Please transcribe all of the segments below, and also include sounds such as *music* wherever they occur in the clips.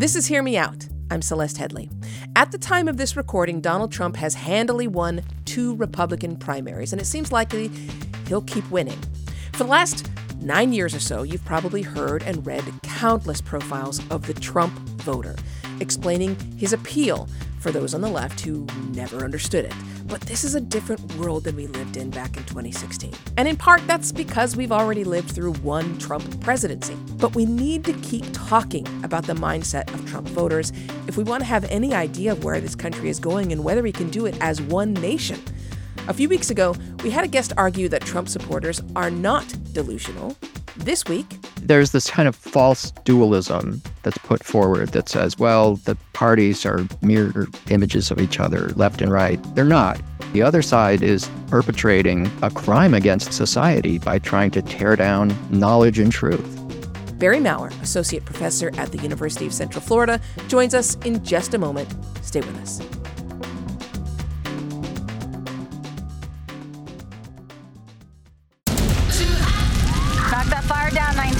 This is Hear Me Out. I'm Celeste Headlee. At the time of this recording, Donald Trump has handily won two Republican primaries, and it seems likely he'll keep winning. For the last nine years or so, you've probably heard and read countless profiles of the Trump voter, explaining his appeal for those on the left who never understood it. But this is a different world than we lived in back in 2016. And in part, that's because we've already lived through one Trump presidency. But we need to keep talking about the mindset of Trump voters if we want to have any idea of where this country is going and whether we can do it as one nation. A few weeks ago, we had a guest argue that Trump supporters are not delusional. This week, there's this kind of false dualism that's put forward that says, well, the parties are mirror images of each other, left and right. They're not. The other side is perpetrating a crime against society by trying to tear down knowledge and truth. Barry Mauer, associate professor at the University of Central Florida, joins us in just a moment. Stay with us.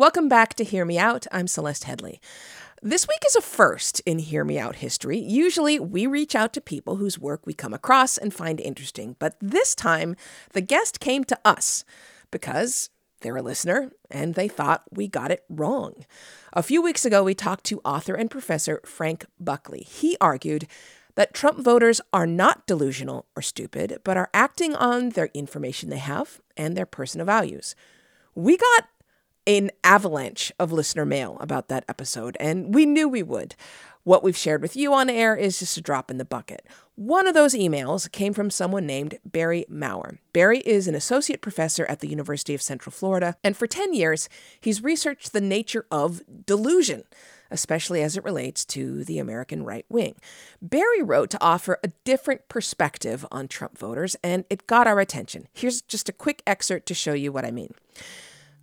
Welcome back to Hear Me Out. I'm Celeste Headlee. This week is a first in Hear Me Out history. Usually, we reach out to people whose work we come across and find interesting, but this time, the guest came to us because they're a listener and they thought we got it wrong. A few weeks ago, we talked to author and professor Frank Buckley. He argued that Trump voters are not delusional or stupid, but are acting on their information they have and their personal values. We got an avalanche of listener mail about that episode, and we knew we would. What we've shared with you on air is just a drop in the bucket. One of those emails came from someone named Barry Mauer. Barry is an associate professor at the University of Central Florida, and for 10 years, he's researched the nature of delusion, especially as it relates to the American right wing. Barry wrote to offer a different perspective on Trump voters, and it got our attention. Here's just a quick excerpt to show you what I mean.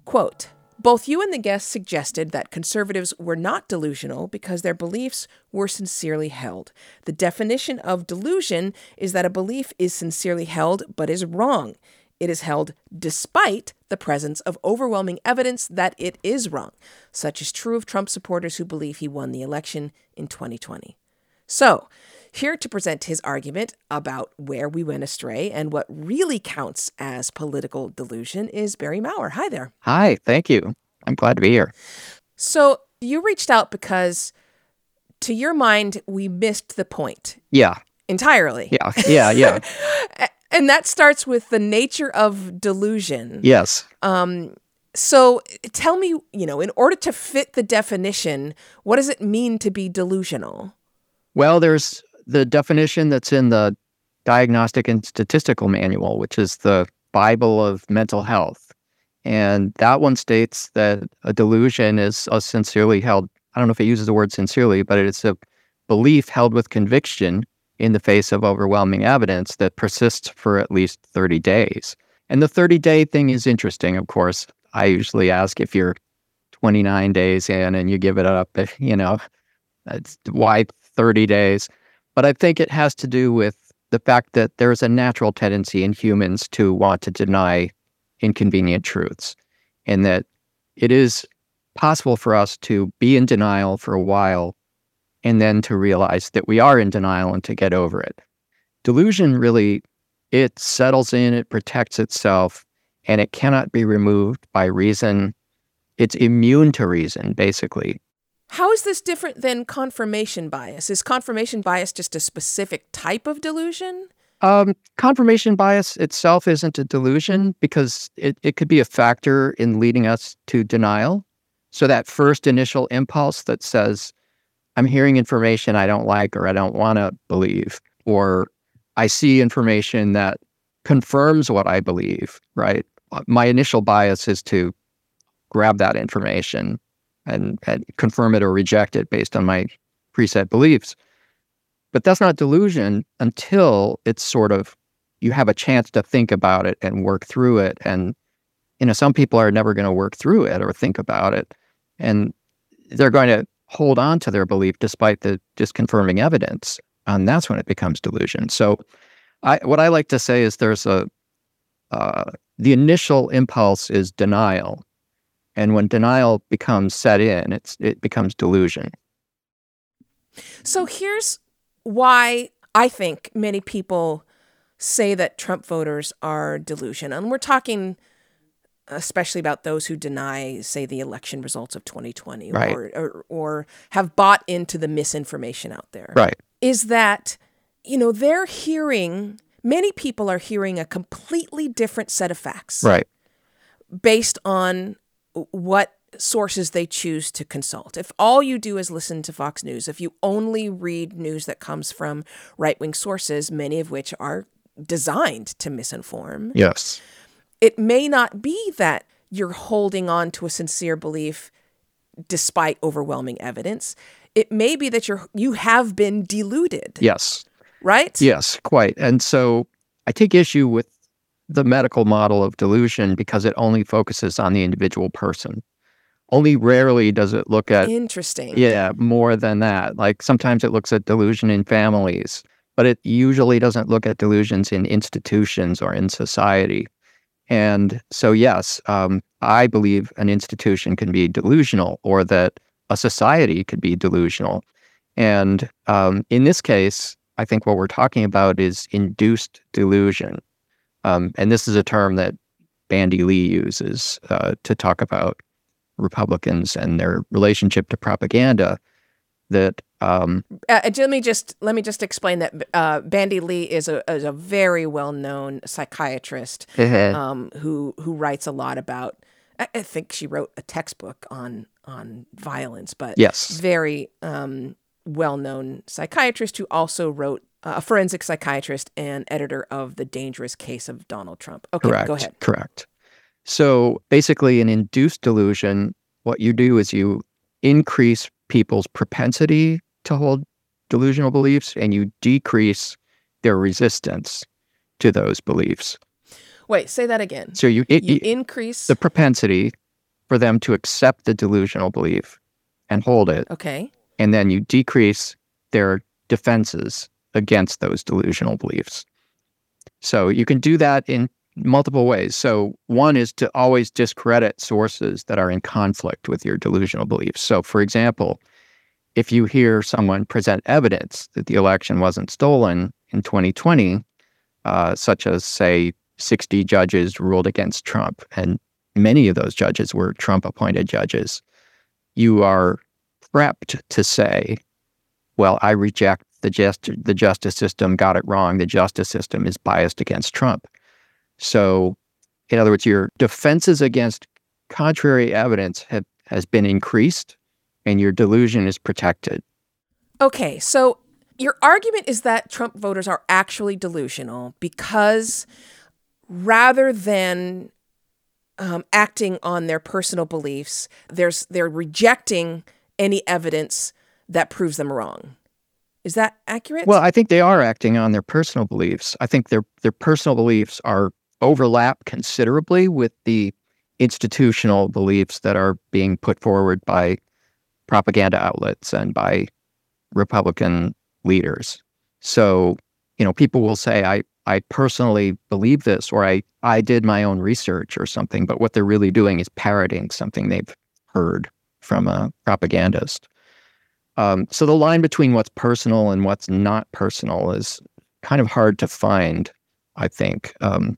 Quote, both you and the guest suggested that conservatives were not delusional because their beliefs were sincerely held. The definition of delusion is that a belief is sincerely held but is wrong. It is held despite the presence of overwhelming evidence that it is wrong. Such is true of Trump supporters who believe he won the election in 2020. So, here to present his argument about where we went astray and what really counts as political delusion is Barry Mauer. Hi there. Hi, thank you. I'm glad to be here. So, you reached out because, to your mind, we missed the point. Yeah. Entirely. Yeah, yeah, yeah. *laughs* and that starts with the nature of delusion. Yes. Um, so tell me, you know, in order to fit the definition, what does it mean to be delusional? Well, there's the definition that's in the Diagnostic and Statistical Manual, which is the Bible of mental health. And that one states that a delusion is a sincerely held, I don't know if it uses the word sincerely, but it's a belief held with conviction in the face of overwhelming evidence that persists for at least 30 days. And the 30 day thing is interesting, of course. I usually ask if you're 29 days in and you give it up, *laughs* you know, why 30 days? But I think it has to do with the fact that there's a natural tendency in humans to want to deny inconvenient truths, and that it is possible for us to be in denial for a while and then to realize that we are in denial and to get over it. Delusion really it settles in, it protects itself, and it cannot be removed by reason. It's immune to reason, basically. How is this different than confirmation bias? Is confirmation bias just a specific type of delusion? Um, confirmation bias itself isn't a delusion because it, it could be a factor in leading us to denial. So, that first initial impulse that says, I'm hearing information I don't like or I don't want to believe, or I see information that confirms what I believe, right? My initial bias is to grab that information and, and confirm it or reject it based on my preset beliefs. But that's not delusion until it's sort of you have a chance to think about it and work through it. And you know, some people are never going to work through it or think about it, and they're going to hold on to their belief despite the disconfirming evidence, and that's when it becomes delusion. So, I what I like to say is there's a uh, the initial impulse is denial, and when denial becomes set in, it's it becomes delusion. So here's why I think many people say that Trump voters are delusion, and we're talking especially about those who deny, say, the election results of 2020 Right. or, or or have bought into the misinformation out there. Right. Is that you know they're hearing many people are hearing a completely different set of facts Right. based on what sources they choose to consult. If all you do is listen to Fox News, if you only read news that comes from right wing sources, many of which are designed to misinform, Yes. it may not be that you're holding on to a sincere belief despite overwhelming evidence. It may be that you're you have been deluded, Yes. right? Yes, quite. And so I take issue with the medical model of delusion because it only focuses on the individual person. Only rarely does it look at, Interesting. yeah, more than that. Like sometimes it looks at delusion in families, but it usually doesn't look at delusions in institutions or in society. And so, yes, um, I believe an institution can be delusional or that a society could be delusional. And um, in this case, I think what we're talking about is induced delusion. Um, and this is a term that Bandy Lee uses uh, to talk about Republicans and their relationship to propaganda. That um, Uh, let me just let me just explain that uh, Bandy Lee is a is a very well known psychiatrist um, who who writes a lot about. I, I think she wrote a textbook on on violence, but Yes. very um, well known psychiatrist who also wrote a forensic psychiatrist and editor of the Dangerous Case of Donald Trump. Okay, correct, go ahead. correct. So basically, an induced delusion, what you do is you increase people's propensity to hold delusional beliefs, and you decrease their resistance to those beliefs. Wait, say that again. So you, it, You you- increase. the propensity for them to accept the delusional belief and hold it, okay. and then you decrease their defenses against those delusional beliefs. So you can do that in multiple ways. So one is to always discredit sources that are in conflict with your delusional beliefs. So for example, if you hear someone present evidence that the election wasn't stolen in 2020, uh, such as say 60 judges ruled against Trump, and many of those judges were Trump appointed judges, you are prepped to say, well, I reject the just the justice system got it wrong. The justice system is biased against Trump. So, in other words, your defenses against contrary evidence have, has been increased, and your delusion is protected. Okay, so your argument is that Trump voters are actually delusional because rather than um, acting on their personal beliefs, there's they're rejecting any evidence that proves them wrong. Is that accurate? Well, I think they are acting on their personal beliefs. I think their their personal beliefs are overlap considerably with the institutional beliefs that are being put forward by propaganda outlets and by Republican leaders. So, you know, people will say, I, I personally believe this, or I, I did my own research or something, but what they're really doing is parroting something they've heard from a propagandist. Um, so the line between what's personal and what's not personal is kind of hard to find, I think. Um,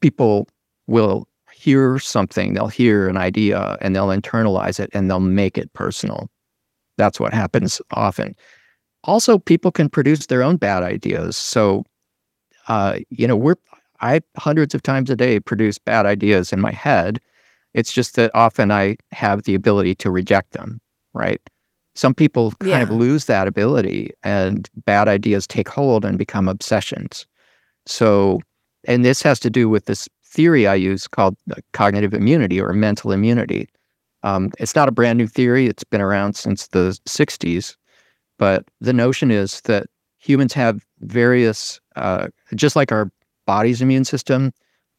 people will hear something, they'll hear an idea and they'll internalize it and they'll make it personal. That's what happens often. Also, people can produce their own bad ideas. So, uh, you know, we're I hundreds of times a day produce bad ideas in my head. It's just that often I have the ability to reject them, right? Some people kind of lose that ability and bad ideas take hold and become obsessions. So, and this has to do with this theory I use called uh, cognitive immunity or mental immunity. Um, it's not a brand new theory, it's been around since the 60s. But the notion is that humans have various, uh, just like our body's immune system,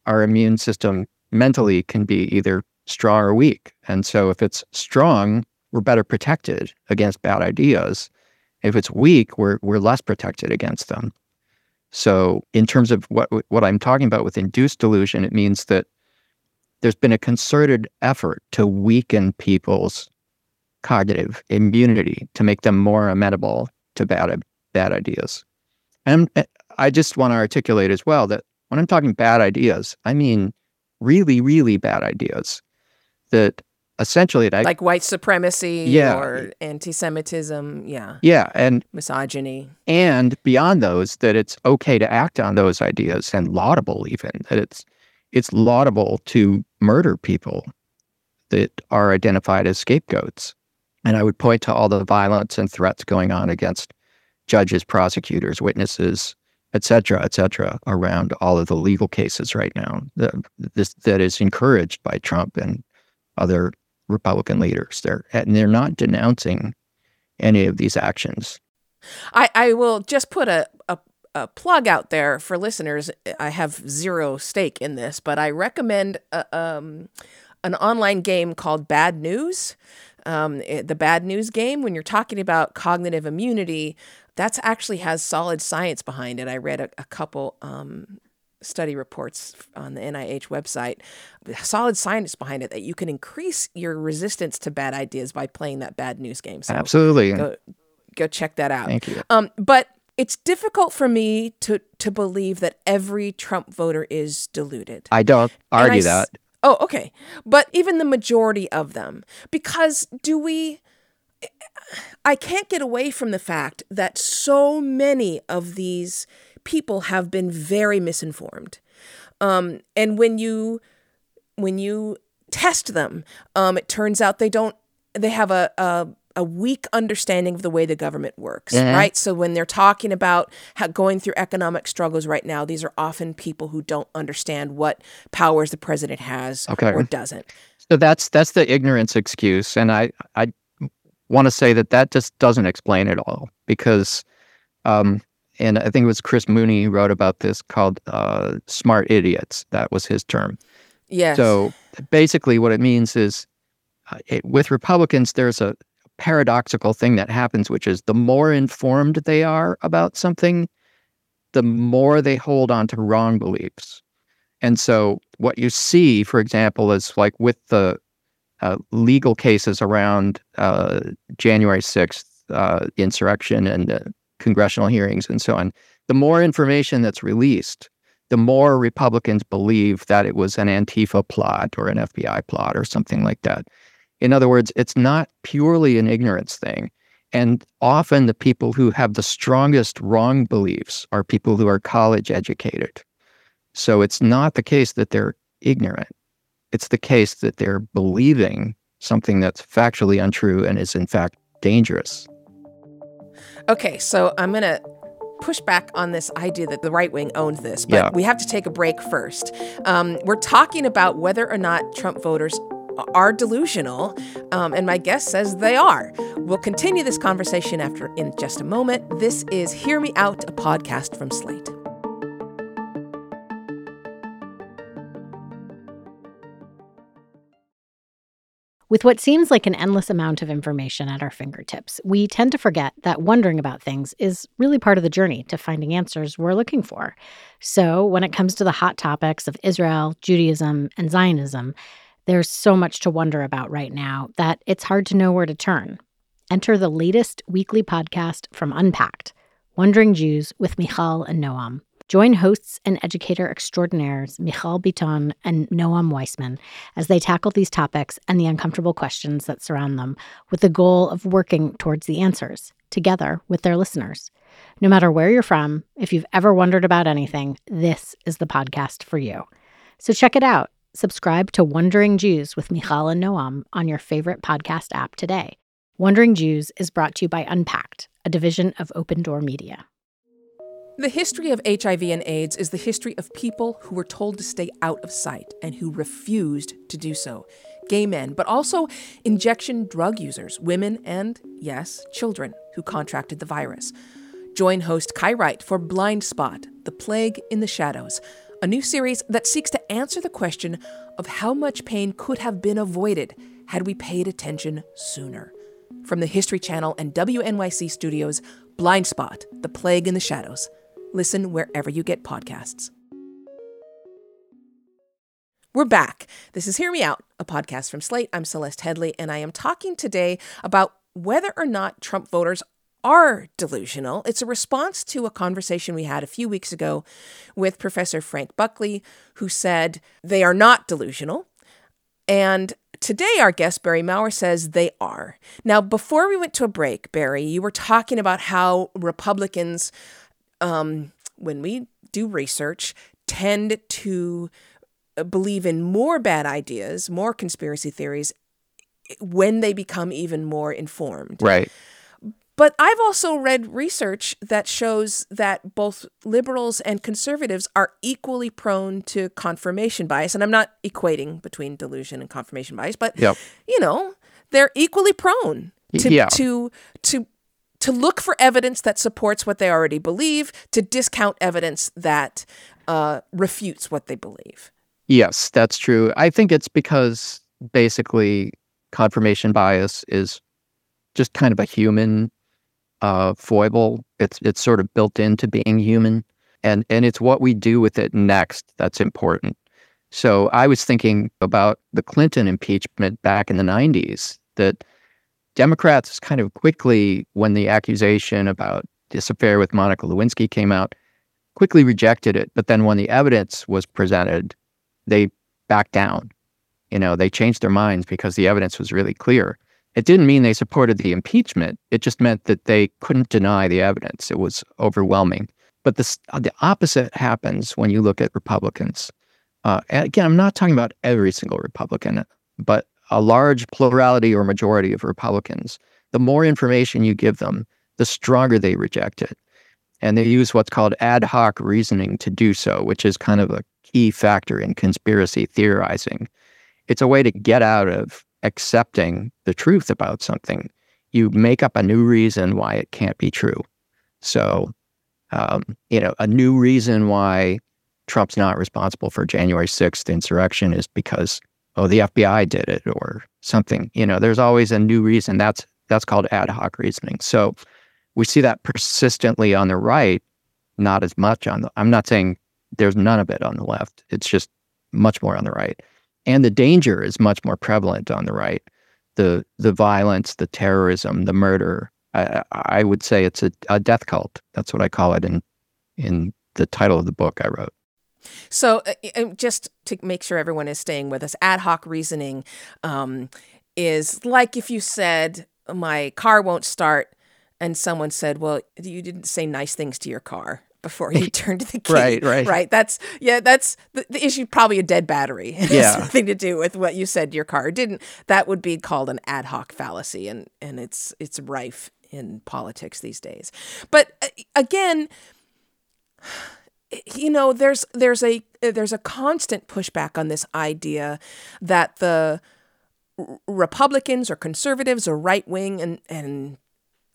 our immune system mentally can be either strong or weak. And so if it's strong, we're better protected against bad ideas. If it's weak, we're we're less protected against them. So in terms of what what I'm talking about with induced delusion, it means that there's been a concerted effort to weaken people's cognitive immunity to make them more amenable to bad bad ideas. And I just want to articulate as well that when I'm talking bad ideas, I mean really, really bad ideas that essentially I, like white supremacy yeah. or anti-Semitism, yeah, yeah, and misogyny, and beyond those, that it's okay to act on those ideas and laudable even that it's it's laudable to murder people that are identified as scapegoats. And I would point to all the violence and threats going on against judges, prosecutors, witnesses, et cetera, et cetera, around all of the legal cases right now that, this, that is encouraged by Trump and other Republican leaders. They're, and they're not denouncing any of these actions. I, I will just put a, a, a plug out there for listeners. I have zero stake in this, but I recommend a, um, an online game called Bad News. Um, it, the bad news game, when you're talking about cognitive immunity, that's actually has solid science behind it. I read a, a couple um, study reports on the NIH website, solid science behind it that you can increase your resistance to bad ideas by playing that bad news game. So Absolutely. Go, go check that out. Thank you. Um, but it's difficult for me to to believe that every Trump voter is deluded. I don't argue I, that. Oh, okay. But even the majority of them, because do we I can't get away from the fact that so many of these people have been very misinformed. Um, and when you when you test them, um, it turns out they don't they have a, a a weak understanding of the way the government works, mm-hmm. right? So when they're talking about how going through economic struggles right now, these are often people who don't understand what powers the president has okay. or doesn't. So that's that's the ignorance excuse, and I I want to say that that just doesn't explain it all because, um, and I think it was Chris Mooney wrote about this called uh, "smart idiots." That was his term. Yes. So basically, what it means is, uh, it, with Republicans, there's a paradoxical thing that happens, which is the more informed they are about something, the more they hold on to wrong beliefs. And so, what you see, for example, is like with the uh, legal cases around uh, January 6th uh, insurrection and congressional hearings and so on, the more information that's released, the more Republicans believe that it was an Antifa plot or an FBI plot or something like that. In other words, it's not purely an ignorance thing. And often the people who have the strongest wrong beliefs are people who are college educated. So it's not the case that they're ignorant it's the case that they're believing something that's factually untrue and is in fact dangerous. Okay, so I'm going to push back on this idea that the right wing owns this, but yeah. we have to take a break first. Um, we're talking about whether or not Trump voters are delusional, um, and my guest says they are. We'll continue this conversation after in just a moment. This is Hear Me Out, a podcast from Slate. With what seems like an endless amount of information at our fingertips, we tend to forget that wondering about things is really part of the journey to finding answers we're looking for. So, when it comes to the hot topics of Israel, Judaism, and Zionism, there's so much to wonder about right now that it's hard to know where to turn. Enter the latest weekly podcast from Unpacked Wondering Jews with Michal and Noam. Join hosts and educator extraordinaires Michal Biton and Noam Weissman as they tackle these topics and the uncomfortable questions that surround them with the goal of working towards the answers together with their listeners. No matter where you're from, if you've ever wondered about anything, this is the podcast for you. So check it out. Subscribe to Wondering Jews with Michal and Noam on your favorite podcast app today. Wondering Jews is brought to you by Unpacked, a division of Open Door Media. The history of HIV and AIDS is the history of people who were told to stay out of sight and who refused to do so. Gay men, but also injection drug users, women, and, yes, children who contracted the virus. Join host Kai Wright for Blind Spot The Plague in the Shadows, a new series that seeks to answer the question of how much pain could have been avoided had we paid attention sooner. From the History Channel and WNYC studios, Blind Spot The Plague in the Shadows. Listen wherever you get podcasts. We're back. This is Hear Me Out, a podcast from Slate. I'm Celeste Headlee, and I am talking today about whether or not Trump voters are delusional. It's a response to a conversation we had a few weeks ago with Professor Frank Buckley, who said they are not delusional. And today, our guest, Barry Mauer, says they are. Now, before we went to a break, Barry, you were talking about how Republicans um, when we do research, tend to uh, believe in more bad ideas, more conspiracy theories when they become even more informed. Right. But I've also read research that shows that both liberals and conservatives are equally prone to confirmation bias. And I'm not equating between delusion and confirmation bias, but yep. you know, they're equally prone to yeah. to to to look for evidence that supports what they already believe, to discount evidence that uh, refutes what they believe. Yes, that's true. I think it's because basically confirmation bias is just kind of a human uh, foible. It's it's sort of built into being human, and and it's what we do with it next that's important. So I was thinking about the Clinton impeachment back in the '90s that Democrats kind of quickly, when the accusation about this affair with Monica Lewinsky came out, quickly rejected it. But then when the evidence was presented, they backed down. You know, they changed their minds because the evidence was really clear. It didn't mean they supported the impeachment. It just meant that they couldn't deny the evidence. It was overwhelming. But the, the opposite happens when you look at Republicans. Uh, again, I'm not talking about every single Republican, but a large plurality or majority of Republicans, the more information you give them, the stronger they reject it. And they use what's called ad hoc reasoning to do so, which is kind of a key factor in conspiracy theorizing. It's a way to get out of accepting the truth about something. You make up a new reason why it can't be true. So, um, you know, a new reason why Trump's not responsible for January 6th insurrection is because oh, the FBI did it or something. You know, there's always a new reason. That's that's called ad hoc reasoning. So we see that persistently on the right, not as much on the. I'm not saying there's none of it on the left. It's just much more on the right, and the danger is much more prevalent on the right. The the violence, the terrorism, the murder. I, I would say it's a, a death cult. That's what I call it in in the title of the book I wrote. So, uh, just to make sure everyone is staying with us, ad hoc reasoning um, is like if you said, My car won't start, and someone said, Well, you didn't say nice things to your car before you *laughs* turned the key. right, right. Right. That's, yeah, that's the, the issue, probably a dead battery. *laughs* It yeah. nothing to do with what you said your car didn't. That would be called an ad hoc fallacy, and, and it's, it's rife in politics these days. But uh, again, you know there's there's a there's a constant pushback on this idea that the Republicans or conservatives or right wing and and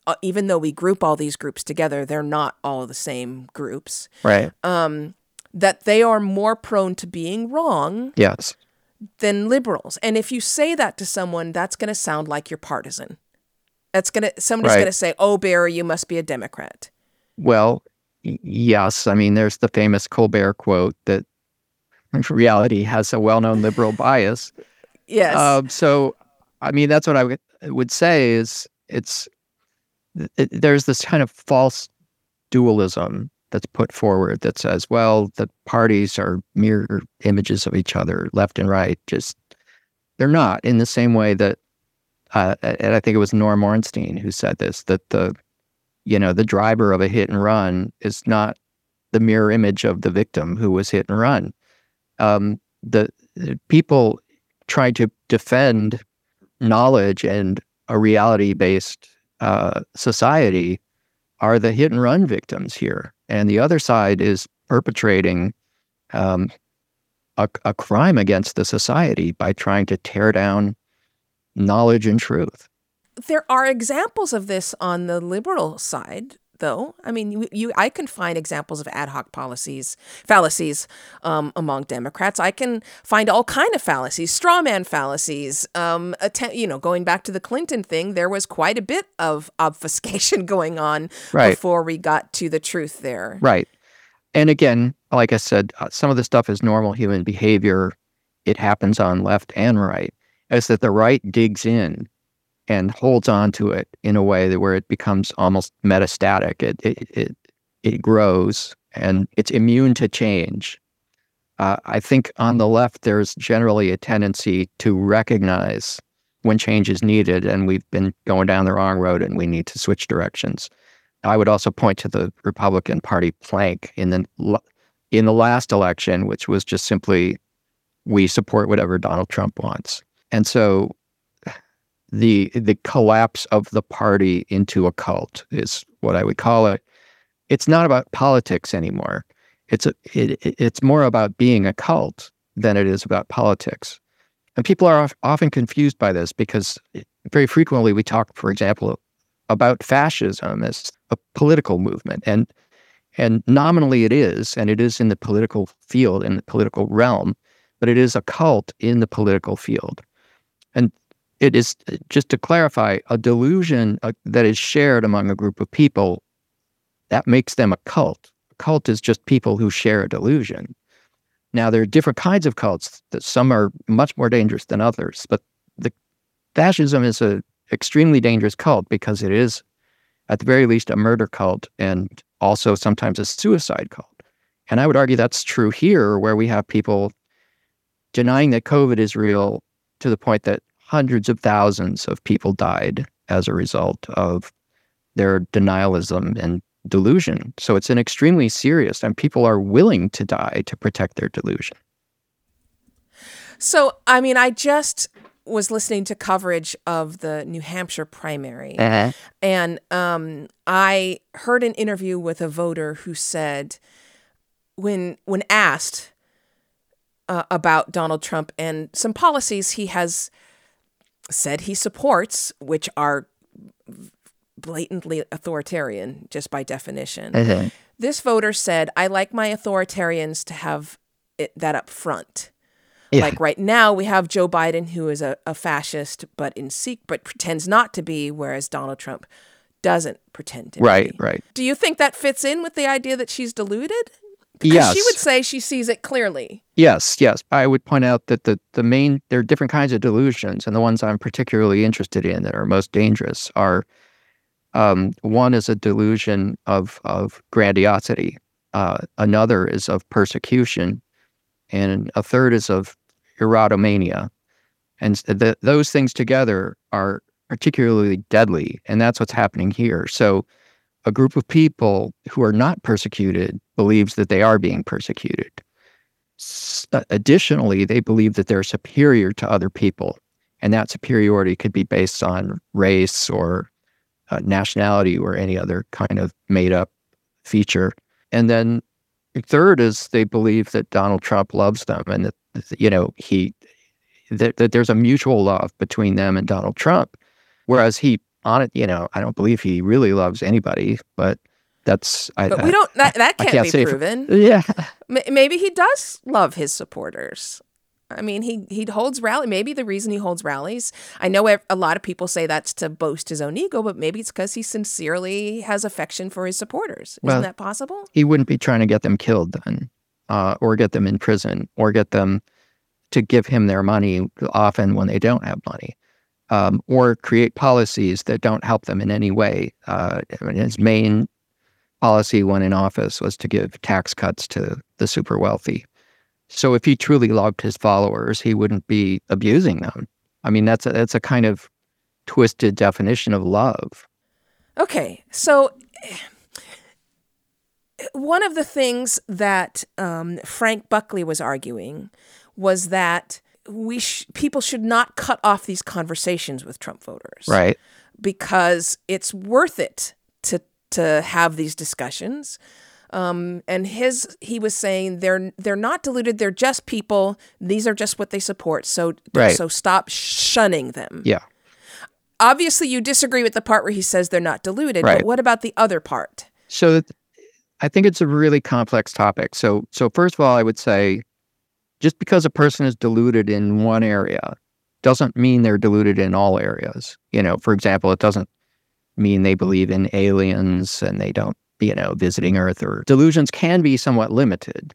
uh, even though we group all these groups together, they're not all the same groups. Right. Um, that they are more prone to being wrong. Yes. Than liberals, and if you say that to someone, that's going to sound like you're partisan. That's gonna somebody's right. going to say, "Oh, Barry, you must be a Democrat." Well, yes. I mean, there's the famous Colbert quote that *laughs* reality has a well known liberal bias. Yes. Uh, so, I mean, that's what I would, would say is it's it, there's this kind of false dualism that's put forward that says, well, the parties are mirror images of each other, left and right. Just they're not in the same way that, uh, and I think it was Norm Ornstein who said this that the you know, the driver of a hit and run is not the mirror image of the victim who was hit and run. Um, the, the people try to defend knowledge and a reality based uh, society are the hit and run victims here. and the other side is perpetrating um, a, a crime against the society by trying to tear down knowledge and truth. There are examples of this on the liberal side, though. I mean, you, you I can find examples of ad hoc policies, fallacies um, among Democrats. I can find all kind of fallacies, straw man fallacies. Um, att- you know, going back to the Clinton thing, there was quite a bit of *laughs* obfuscation *laughs* going on Right. before we got to the truth there. Right. And again, like I said, uh, some of the stuff is normal human behavior. It happens on left and right. As that the right digs in and holds on to it in a way that where it becomes almost metastatic. It it it, it grows and it's immune to change. Uh, I think on the left there's generally a tendency to recognize when change is needed, and we've been going down the wrong road, and we need to switch directions. I would also point to the Republican Party plank in the in the last election, which was just simply we support whatever Donald Trump wants. And so the the collapse of the party into a cult is what I would call it. It's not about politics anymore. It's a, it, it- it's more about being a cult than it is about politics. And people are often confused by this because very frequently we talk, for example, about fascism as a political movement, and and nominally it is, and it is in the political field, in the political realm, but it is a cult in the political field, and it is just to clarify a delusion uh, that is shared among a group of people that makes them a cult. A cult is just people who share a delusion. Now there are different kinds of cults. That some are much more dangerous than others, but the fascism is a extremely dangerous cult because it is, at the very least, a murder cult and also sometimes a suicide cult. And I would argue that's true here, where we have people denying that COVID is real to the point that hundreds of thousands of people died as a result of their denialism and delusion. So it's an extremely serious, and people are willing to die to protect their delusion. So, I mean, I just was listening to coverage of the New Hampshire primary, and um, I heard an interview with a voter who said, when when asked uh, about Donald Trump and some policies he has said he supports, which are blatantly authoritarian just by definition. Mm-hmm. This voter said, "I like my authoritarians to have it, that up front." Yeah. Like right now, we have Joe Biden, who is a, a fascist, but in seek, but pretends not to be, whereas Donald Trump doesn't pretend to Right, be. right. Do you think that fits in with the idea that she's deluded? Yes. she would say she sees it clearly. Yes, yes. I would point out that the, the main, there are different kinds of delusions, and the ones I'm particularly interested in that are most dangerous are um, one is a delusion of, of grandiosity, uh, another is of persecution, and a third is of erotomania. And those things together are particularly deadly, and that's what's happening here. So, a group of people who are not persecuted believes that they are being persecuted. S- Additionally, they believe that they're superior to other people, and that superiority could be based on race or uh, nationality or any other kind of made up feature. And then third is they believe that Donald Trump loves them and that you know he that, that there's a mutual love between them and Donald Trump, whereas he on it you know I don't believe he really loves anybody, but that's I, But we don't, that, that can't, can't be proven. *laughs* yeah M- Maybe he does love his supporters. I mean, he he holds rally. Maybe the reason he holds rallies, I know a lot of people say that's to boast his own ego, but maybe it's because he sincerely has affection for his supporters. Isn't that possible? he wouldn't be trying to get them killed then, uh, or get them in prison, or get them to give him their money often when they don't have money, um, or create policies that don't help them in any way. Uh, his main policy when in office was to give tax cuts to the super wealthy. So if he truly loved his followers, he wouldn't be abusing them. I mean, that's a, that's a kind of twisted definition of love. Okay, so one of the things that um, Frank Buckley was arguing was that we sh- people should not cut off these conversations with Trump voters, Right. Because it's worth it to to have these discussions. Um, and his he was saying they're they're not deluded. They're just people. These are just what they support. So Right. so stop shunning them. Yeah. Obviously, you disagree with the part where he says they're not deluded. Right. But what about the other part? So I think it's a really complex topic. So so first of all, I would say just because a person is deluded in one area doesn't mean they're deluded in all areas. You know, for example, it doesn't mean they believe in aliens and they don't, you know, visiting Earth or delusions can be somewhat limited.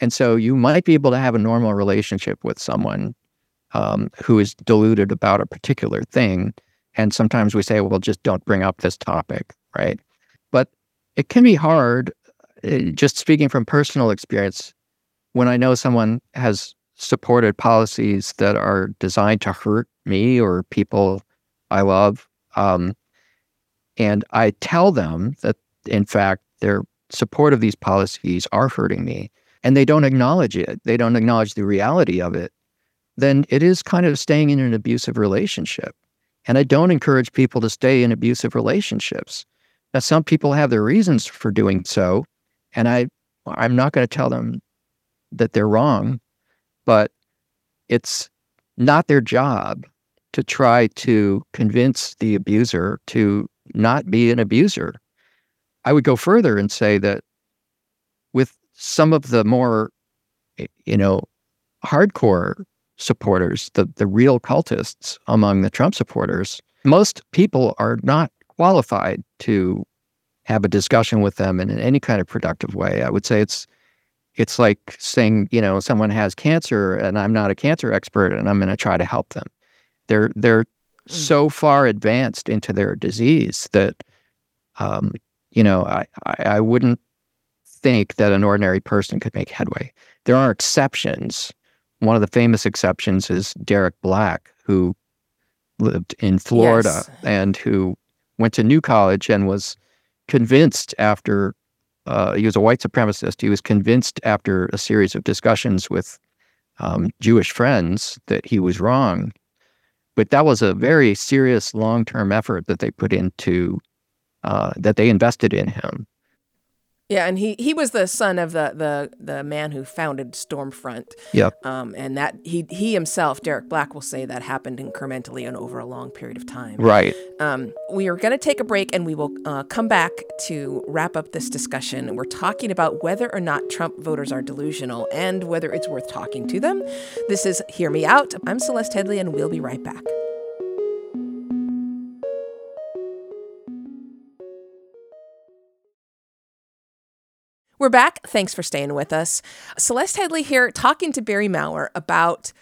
And so you might be able to have a normal relationship with someone um, who is deluded about a particular thing. And sometimes we say, well, just don't bring up this topic, right? But it can be hard, uh, just speaking from personal experience, when I know someone has supported policies that are designed to hurt me or people I love. Um, and I tell them that, in fact, their support of these policies are hurting me, and they don't acknowledge it, they don't acknowledge the reality of it, then it is kind of staying in an abusive relationship. And I don't encourage people to stay in abusive relationships. Now, some people have their reasons for doing so, and I, I'm not going to tell them that they're wrong, but it's not their job to try to convince the abuser to not be an abuser. I would go further and say that with some of the more, you know, hardcore supporters, the, the real cultists among the Trump supporters, most people are not qualified to have a discussion with them in any kind of productive way. I would say it's it's like saying, you know, someone has cancer and I'm not a cancer expert and I'm going to try to help them. They're they're so far advanced into their disease that, um, you know, I, I I wouldn't think that an ordinary person could make headway. There are exceptions. One of the famous exceptions is Derek Black, who lived in Florida Yes. and who went to New College and was convinced after uh, he was a white supremacist. He was convinced after a series of discussions with um, Jewish friends that he was wrong. But that was a very serious long term effort that they put into, uh, that they invested in him. Yeah, and he he was the son of the the the man who founded Stormfront. Yep. Um, and that he he himself, Derek Black, will say that happened incrementally and over a long period of time. Right. Um, we are going to take a break and we will uh, come back to wrap up this discussion. We're talking about whether or not Trump voters are delusional and whether it's worth talking to them. This is Hear Me Out. I'm Celeste Headlee, and we'll be right back. We're back. Thanks for staying with us. Celeste Headlee here talking to Barry Mauer about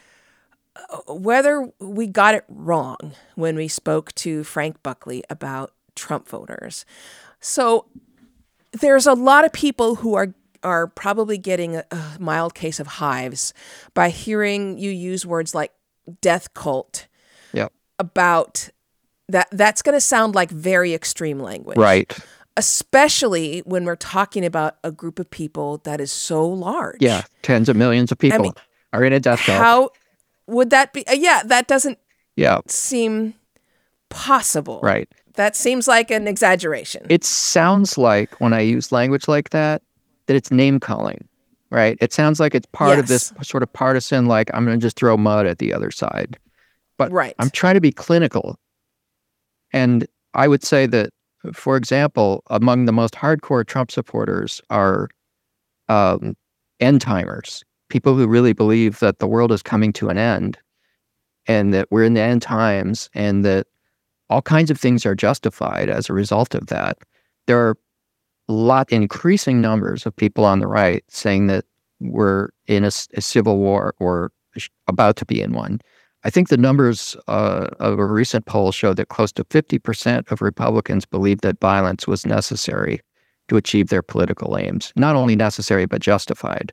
uh, whether we got it wrong when we spoke to Frank Buckley about Trump voters. So there's a lot of people who are are probably getting a, a mild case of hives by hearing you use words like death cult Yep. about that that's going to sound like very extreme language Right. Especially when we're talking about a group of people that is so large. Yeah. Tens of millions of people mean, are in a death cult. How would that be? uh, Yeah, that doesn't yeah. seem possible. Right. That seems like an exaggeration. It sounds like when I use language like that, that it's name calling, right? It sounds like it's part of this sort of partisan, like I'm going to just throw mud at the other side. But Right. I'm trying to be clinical. And I would say that, for example, among the most hardcore Trump supporters are um, end timers, people who really believe that the world is coming to an end and that we're in the end times and that all kinds of things are justified as a result of that. There are a lot, increasing numbers of people on the right saying that we're in a civil war or about to be in one. I think the numbers uh, of a recent poll show that close to 50% of Republicans believe that violence was necessary to achieve their political aims. Not only necessary, but justified.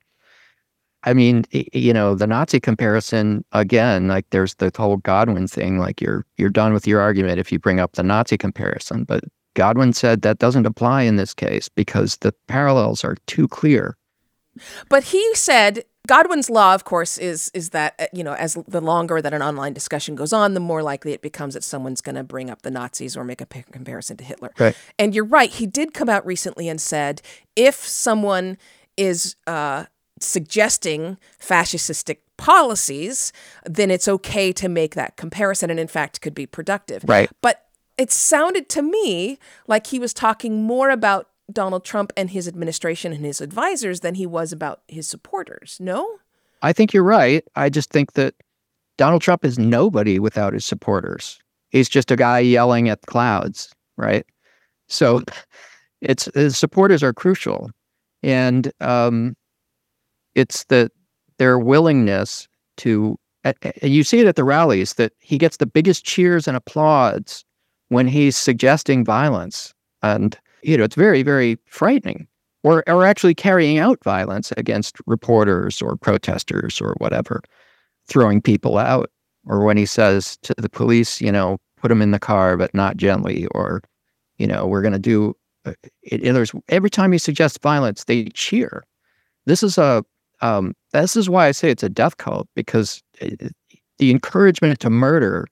I mean, you know, the Nazi comparison again, like there's the whole Godwin thing, like you're you're done with your argument if you bring up the Nazi comparison. But Godwin said that doesn't apply in this case because the parallels are too clear. but he said Godwin's law, of course, is is that uh, you know as the longer that an online discussion goes on, the more likely it becomes that someone's going to bring up the Nazis or make a p- comparison to Hitler. Right. And you're right; he did come out recently and said if someone is uh, suggesting fascistic policies, then it's okay to make that comparison, and in fact, could be productive. Right. But it sounded to me like he was talking more about Donald Trump and his administration and his advisors than he was about his supporters. No? I think you're right. I just think that Donald Trump is nobody without his supporters. He's just a guy yelling at the clouds, right? So it's his supporters are crucial. And um, it's that their willingness to, you see it at the rallies, that he gets the biggest cheers and applause when he's suggesting violence. And you know, it's very, very frightening. Or, or actually carrying out violence against reporters or protesters or whatever, throwing people out. Or when he says to the police, you know, put them in the car, but not gently, or, you know, we're going to do. Uh, it, there's every time he suggests violence, they cheer. This is a. Um, this is why I say it's a death cult because it, uh, the encouragement to murder.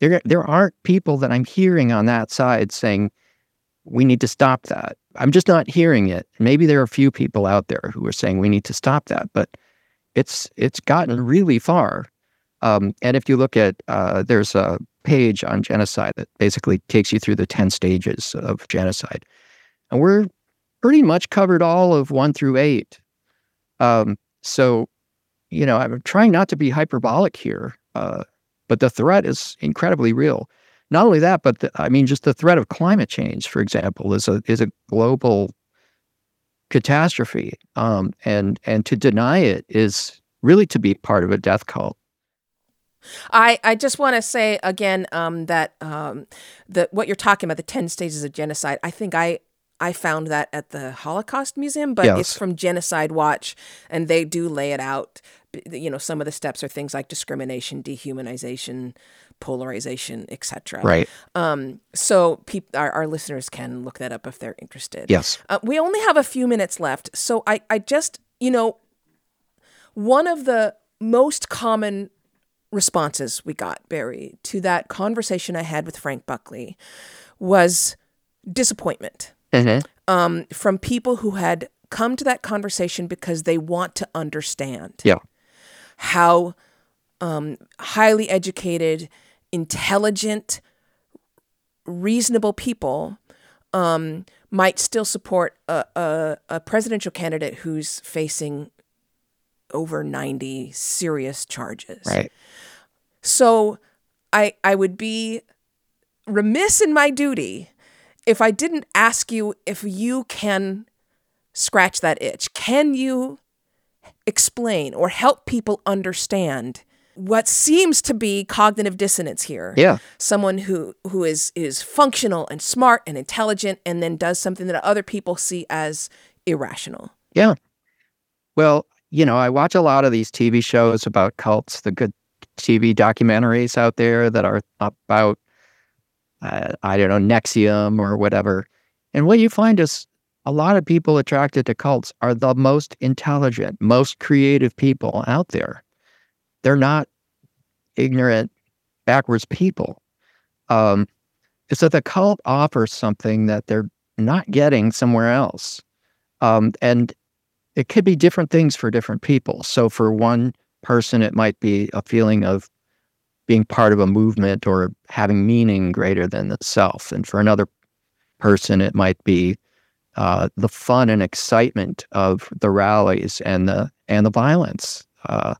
There, there aren't people that I'm hearing on that side saying, we need to stop that. I'm just not hearing it. Maybe there are a few people out there who are saying we need to stop that, but it's it's gotten really far. Um, and if you look at uh, there's a page on genocide that basically takes you through the ten stages of genocide, and we're pretty much covered all of one through eight. Um, so, you know, I'm trying not to be hyperbolic here, uh, but the threat is incredibly real. Not only that, but the, I mean, just the threat of climate change, for example, is a is a global catastrophe, um, and and to deny it is really to be part of a death cult. I, I just want to say again um, that um, what you're talking about the ten stages of genocide. I think I I found that at the Holocaust Museum, but yes. it's from Genocide Watch, and they do lay it out. You know, some of the steps are things like discrimination, dehumanization, polarization, etc. Right. Um, so peop- our, our listeners can look that up if they're interested. Yes. Uh, we only have a few minutes left, so I, I just, you know, one of the most common responses we got, Barry, to that conversation I had with Frank Buckley was disappointment mm-hmm. um, from people who had come to that conversation because they want to understand yeah. how um, highly educated intelligent, reasonable people um, might still support a, a, a presidential candidate who's facing over 90 serious charges. Right. So I I would be remiss in my duty if I didn't ask you if you can scratch that itch. Can you explain or help people understand what seems to be cognitive dissonance here. Yeah. Someone who who is is functional and smart and intelligent and then does something that other people see as irrational. Yeah. Well, you know, I watch a lot of these TV shows about cults, the good TV documentaries out there that are about uh, I don't know, NXIVM or whatever. And what you find is a lot of people attracted to cults are the most intelligent, most creative people out there. They're not ignorant, backwards people. Um, it's that the cult offers something that they're not getting somewhere else. Um, and it could be different things for different people. So for one person, it might be a feeling of being part of a movement or having meaning greater than the self. And for another person, it might be uh, the fun and excitement of the rallies and the and the violence. Uh,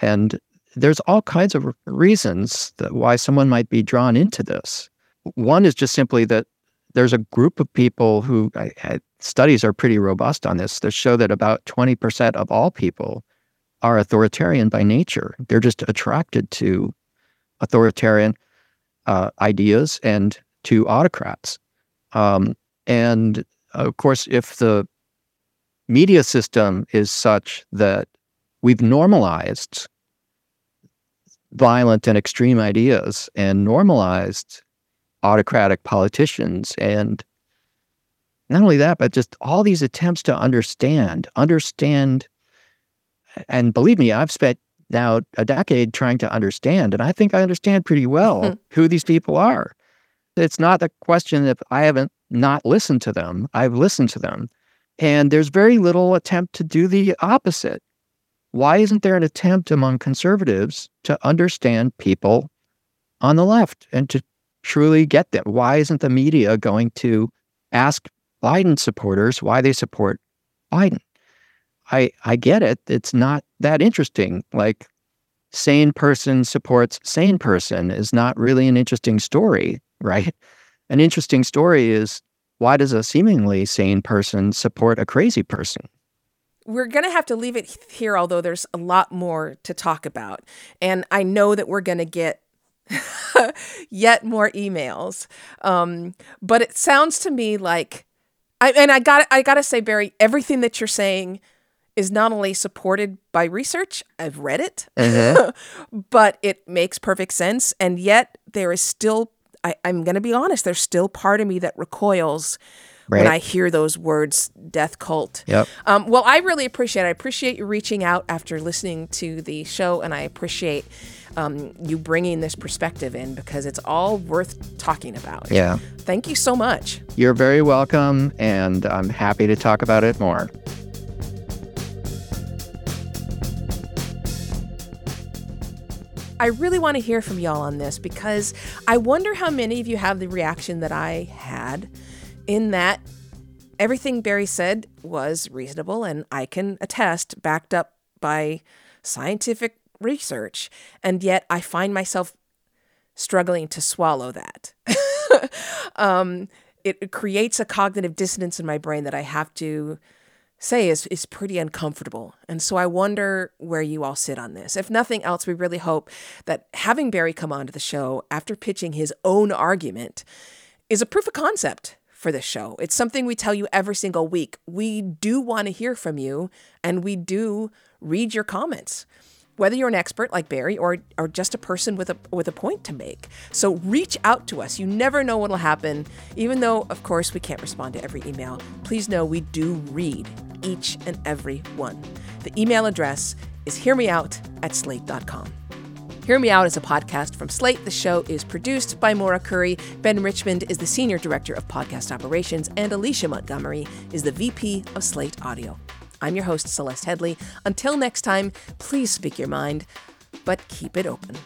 and there's all kinds of reasons why someone might be drawn into this. One is just simply that there's a group of people who I, I, studies are pretty robust on this that show that about 20% of all people are authoritarian by nature. They're just attracted to authoritarian uh, ideas and to autocrats. Um, and of course, if the media system is such that we've normalized violent and extreme ideas and normalized autocratic politicians and not only that but just all these attempts to understand understand and believe me, I've spent now a decade trying to understand, and I think I understand pretty well *laughs* who these people are. It's not a question if I haven't not listened to them. I've listened to them. And there's very little attempt to do the opposite. Why isn't there an attempt among conservatives to understand people on the left and to truly get them? Why isn't the media going to ask Biden supporters why they support Biden? I I get it. It's not that interesting. Like sane person supports sane person is not really an interesting story, *laughs* right? An interesting story is why does a seemingly sane person support a crazy person? We're going to have to leave it here, although there's a lot more to talk about. And I know that we're going to get *laughs* yet more emails. Um, but it sounds to me like, I, and I got I got to say, Barry, everything that you're saying is not only supported by research, I've read it, *laughs* but it makes perfect sense. And yet there is still, I, I'm going to be honest, there's still part of me that recoils when I hear those words, death cult. Yep. Um, well, I really appreciate it. I appreciate you reaching out after listening to the show, and I appreciate um, you bringing this perspective in because it's all worth talking about. Yeah. Thank you so much. You're very welcome, and I'm happy to talk about it more. I really want to hear from y'all on this because I wonder how many of you have the reaction that I had in that everything Barry said was reasonable and I can attest, backed up by scientific research. And yet I find myself struggling to swallow that. *laughs* um, it, creates a cognitive dissonance in my brain that I have to say is, is pretty uncomfortable. And so I wonder where you all sit on this. If nothing else, we really hope that having Barry come onto the show after pitching his own argument is a proof of concept for this show. It's something we tell you every single week. We do want to hear from you and we do read your comments. Whether you're an expert like Barry or or just a person with a with a point to make. So reach out to us. You never know what'll happen. Even though of course we can't respond to every email. Please know we do read each and every one. The email address is hearmeout at slate.com. Hear Me Out is a podcast from Slate. The show is produced by Maura Currie. Ben Richmond is the Senior Director of Podcast Operations, and Alicia Montgomery is the VP of Slate Audio. I'm your host, Celeste Headlee. Until next time, please speak your mind, but keep it open.